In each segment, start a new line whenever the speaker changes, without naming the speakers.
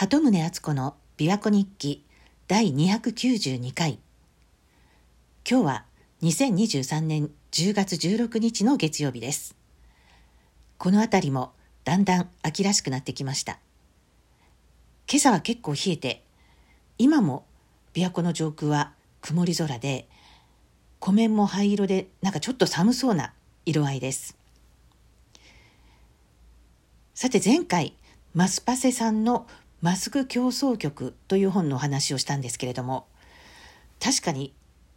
鳩宗敦子の琵琶湖日記第292回。今日は2023年10月16日の月曜日です。この辺りもだんだん秋らしくなってきました。今朝は結構冷えて今も琵琶湖の上空は曇り空で湖面も灰色でなんかちょっと寒そうな色合いです。さて前回マスパセさんのマスク競争曲という本のお話をしたんですけれども確かに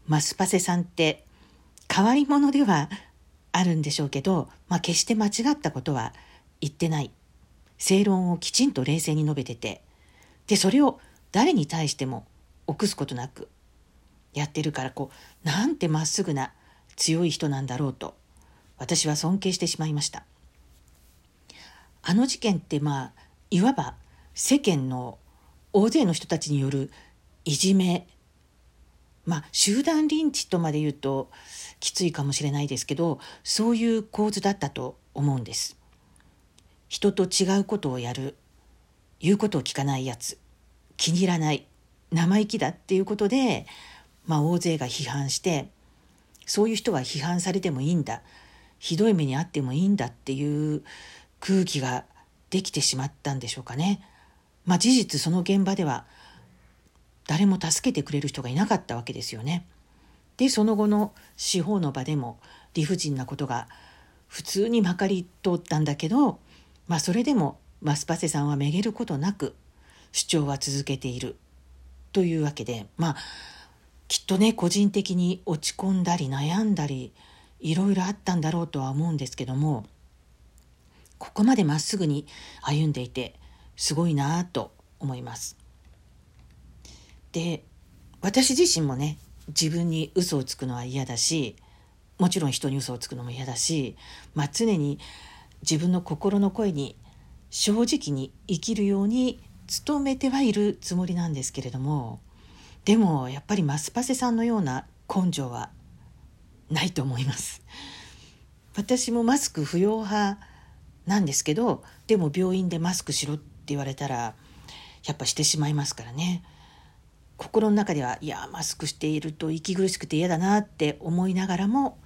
マスパセさんって変わり者ではあるんでしょうけど、まあ、決して間違ったことは言ってない。正論をきちんと冷静に述べててでそれを誰に対しても臆すことなくやってるからこうなんてまっすぐな強い人なんだろうと私は尊敬してしまいました。あの事件ってまあいわば世間の大勢の人たちによるいじめ。まあ集団リンチとまで言うときついかもしれないですけどそういう構図だったと思うんです。人と違うことをやる。言うことを聞かないやつ。気に入らない。生意気だっていうことで、まあ、大勢が批判してそういう人は批判されてもいいんだ。ひどい目に遭ってもいいんだっていう空気ができてしまったんでしょうかね。まあ、事実その現場では誰も助けてくれる人がいなかったわけですよね。でその後の司法の場でも理不尽なことが普通にまかり通ったんだけど、まあ、それでもマスパセさんはめげることなく主張は続けているというわけでまあきっとね個人的に落ち込んだり悩んだりいろいろあったんだろうとは思うんですけどもここまでまっすぐに歩んでいてすごいなと思います。で私自身もね自分に嘘をつくのは嫌だしもちろん人に嘘をつくのも嫌だし、まあ、常に自分の心の声に正直に生きるように努めてはいるつもりなんですけれどもでもやっぱりマスパセさんのような根性はないと思います。私もマスク不要派なんですけどでも病院でマスクしろって言われたらやっぱしてしまいますからね心の中ではいやマスクしていると息苦しくて嫌だなって思いながらも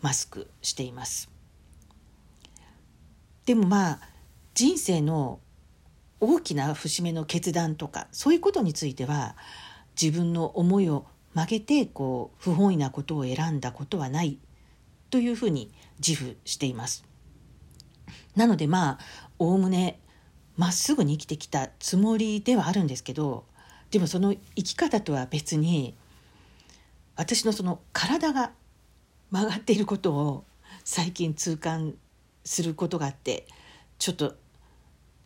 マスクしていますでもまあ人生の大きな節目の決断とかそういうことについては自分の思いを曲げてこう不本意なことを選んだことはないというふうに自負しています。なのでまあおおむねまっすぐに生きてきたつもりではあるんですけどでもその生き方とは別に私のその体が曲がっていることを最近痛感することがあってちょっと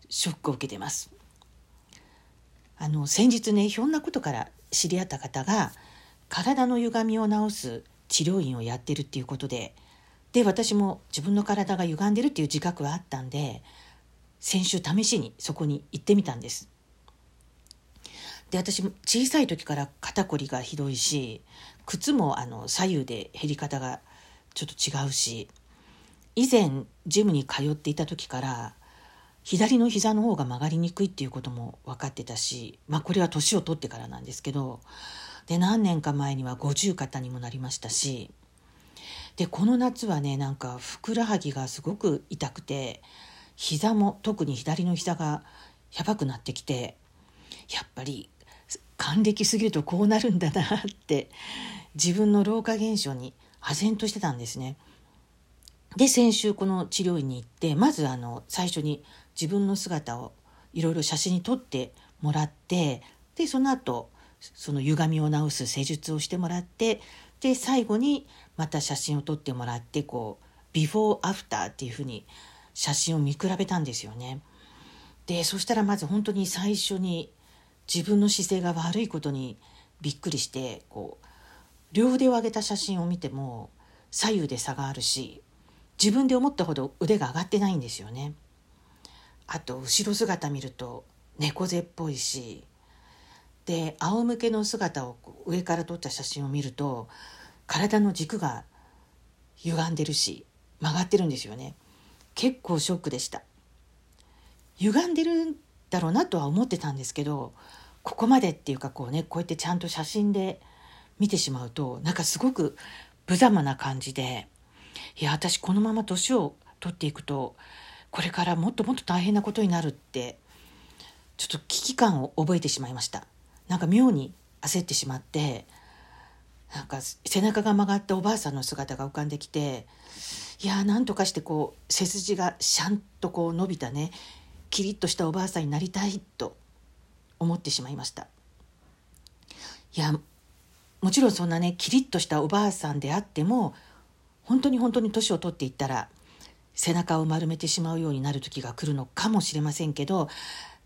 ショックを受けてます。あの先日ねひょんなことから知り合った方が体の歪みを治す治療院をやってるっていうことでで私も自分の体が歪んでるっていう自覚はあったんで先週試しにそこに行ってみたんです。で私も小さい時から肩こりがひどいし靴もあの左右で減り方がちょっと違うし以前ジムに通っていた時から左の膝の方が曲がりにくいっていうことも分かってたしまあこれは年を取ってからなんですけどで何年か前には五十肩にもなりましたしでこの夏はねなんかふくらはぎがすごく痛くて膝も特に左の膝がやばくなってきてやっぱり還暦すぎるとこうなるんだなって自分の老化現象に唖然としてたんですね。で先週この治療院に行ってまずあの最初に自分の姿をいろいろ写真に撮ってもらってでその後その歪みを治す施術をしてもらってで最後にまた写真を撮ってもらってこうビフォーアフターっていうふうに写真を見比べたんですよね。でそしたらまず本当に最初に自分の姿勢が悪いことにびっくりしてこう両腕を上げた写真を見ても左右で差があるし自分で思ったほど腕が上がってないんですよね。あと後ろ姿見ると猫背っぽいしで仰向けの姿を上から撮った写真を見ると体の軸が歪んでるし曲がってるんですよね結構ショックでした。歪んでるんだろうなとは思ってたんですけどここまでっていうかこうねこうやってちゃんと写真で見てしまうとなんかすごく無様な感じでいや私このまま年を取っていくとこれからもっともっと大変なことになるってちょっと危機感を覚えてしまいました。なんか妙に焦ってしまってなんか背中が曲がったおばあさんの姿が浮かんできていやーなんとかしてこう背筋がシャンとこう伸びたね。キリッとしたおばあさんになりたいと思ってしまいました。いやもちろんそんなねキリッとしたおばあさんであっても本当に本当に年を取っていったら背中を丸めてしまうようになる時が来るのかもしれませんけど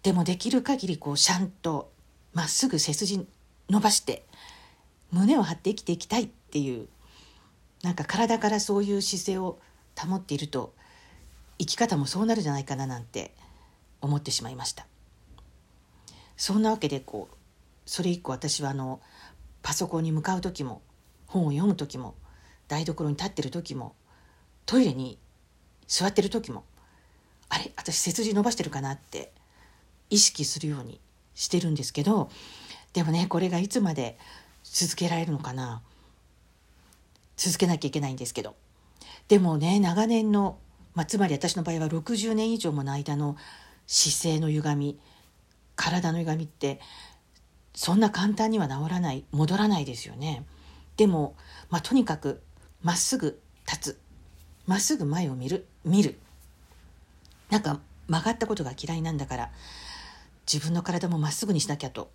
でもできる限りこうシャンとまっすぐ背筋伸ばして胸を張って生きていきたいっていうなんか体からそういう姿勢を保っていると生き方もそうなるじゃないかななんて思ってしまいました。そんなわけでこうそれ以降私はあのパソコンに向かう時も本を読む時も台所に立ってる時もトイレに座ってる時もあれ？私背筋伸ばしてるかなって意識するようにしてるんですけどでもねこれがいつまで続けられるのかな？続けなきゃいけないんですけど。でもね長年の、まあ、つまり私の場合は60年以上もの間の姿勢の歪み体の歪みってそんな簡単には治らない戻らないですよね。でも、まあ、とにかくまっすぐ立つ。まっすぐ前を見る。見る。なんか曲がったことが嫌いなんだから自分の体もまっすぐにしなきゃと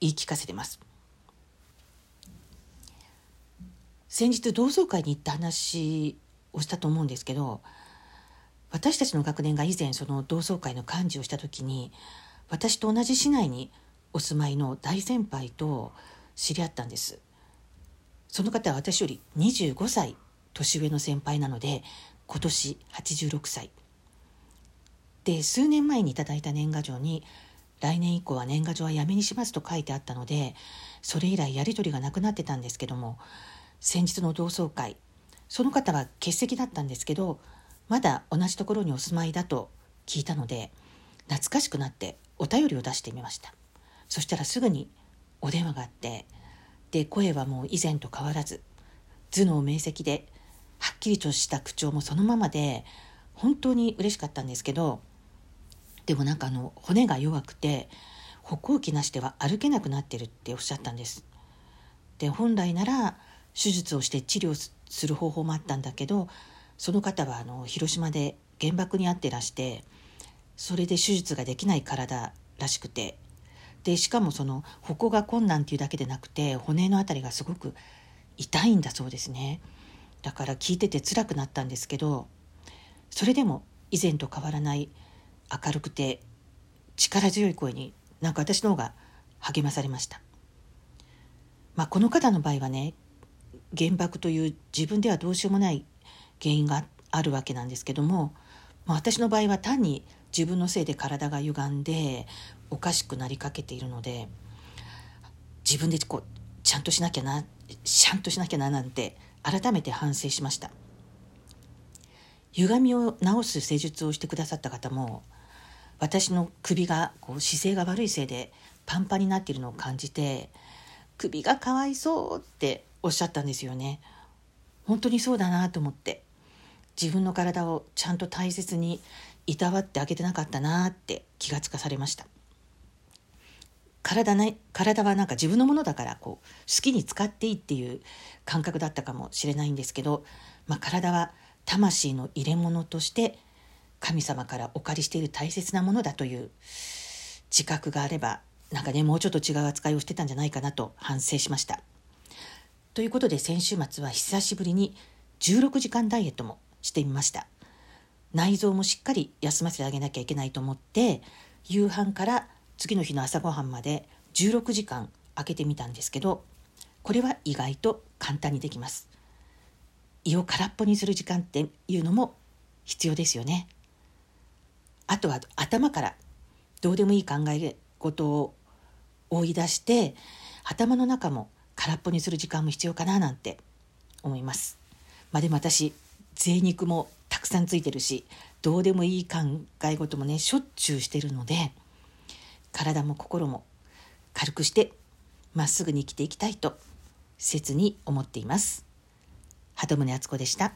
言い聞かせてます。先日同窓会に行った話をしたと思うんですけど私たちの学年が以前その同窓会の幹事をした時に私と同じ市内にお住まいの大先輩と知り合ったんです。その方は私より25歳年上の先輩なので今年86歳。で数年前にいただいた年賀状に来年以降は年賀状はやめにしますと書いてあったのでそれ以来やり取りがなくなってたんですけども先日の同窓会その方は欠席だったんですけどまだ同じところにお住まいだと聞いたので懐かしくなってお便りを出してみましたそしたらすぐにお電話があってで声はもう以前と変わらず頭脳明晰ではっきりとした口調もそのままで本当に嬉しかったんですけどでもなんかあの骨が弱くて歩行器なしでは歩けなくなってるっておっしゃったんです。で本来なら手術をして治療する方法もあったんだけどその方はあの広島で原爆に遭ってらしてそれで手術ができない体らしくてでしかもその歩行が困難っていうだけでなくて骨の辺りがすごく痛いんだそうですねだから聞いてて辛くなったんですけどそれでも以前と変わらない明るくて力強い声になんか私の方が励まされました。まあ、この方の場合はね原爆という自分ではどうしようもない原因があるわけなんですけども、まあ、私の場合は単に自分のせいで体が歪んでおかしくなりかけているので自分でこうちゃんとしなきゃなちゃんとしなきゃななんて改めて反省しました。歪みを治す施術をしてくださった方も私の首がこう姿勢が悪いせいでパンパンになっているのを感じて首がかわいそうっておっしゃったんですよね。本当にそうだなと思って。自分の体をちゃんと大切にいたわってあげてなかったなって気がつかされました。体ね体はなんか自分のものだからこう好きに使っていいっていう感覚だったかもしれないんですけど、まあ、体は魂の入れ物として神様からお借りしている大切なものだという自覚があればなんかねもうちょっと違う扱いをしてたんじゃないかなと反省しました。ということで先週末は久しぶりに16時間ダイエットもしてみました。内臓もしっかり休ませてあげなきゃいけないと思って夕飯から次の日の朝ごはんまで16時間空けてみたんですけどこれは意外と簡単にできます胃を空っぽにする時間っていうのも必要ですよねあとは頭からどうでもいい考え事を追い出して頭の中も空っぽにする時間も必要かななんて思いますまあでも私贅肉もたくさんついてるしどうでもいい考え事もねしょっちゅうしてるので体も心も軽くしてまっすぐに生きていきたいと切に思っています。鳩宗敦子でした。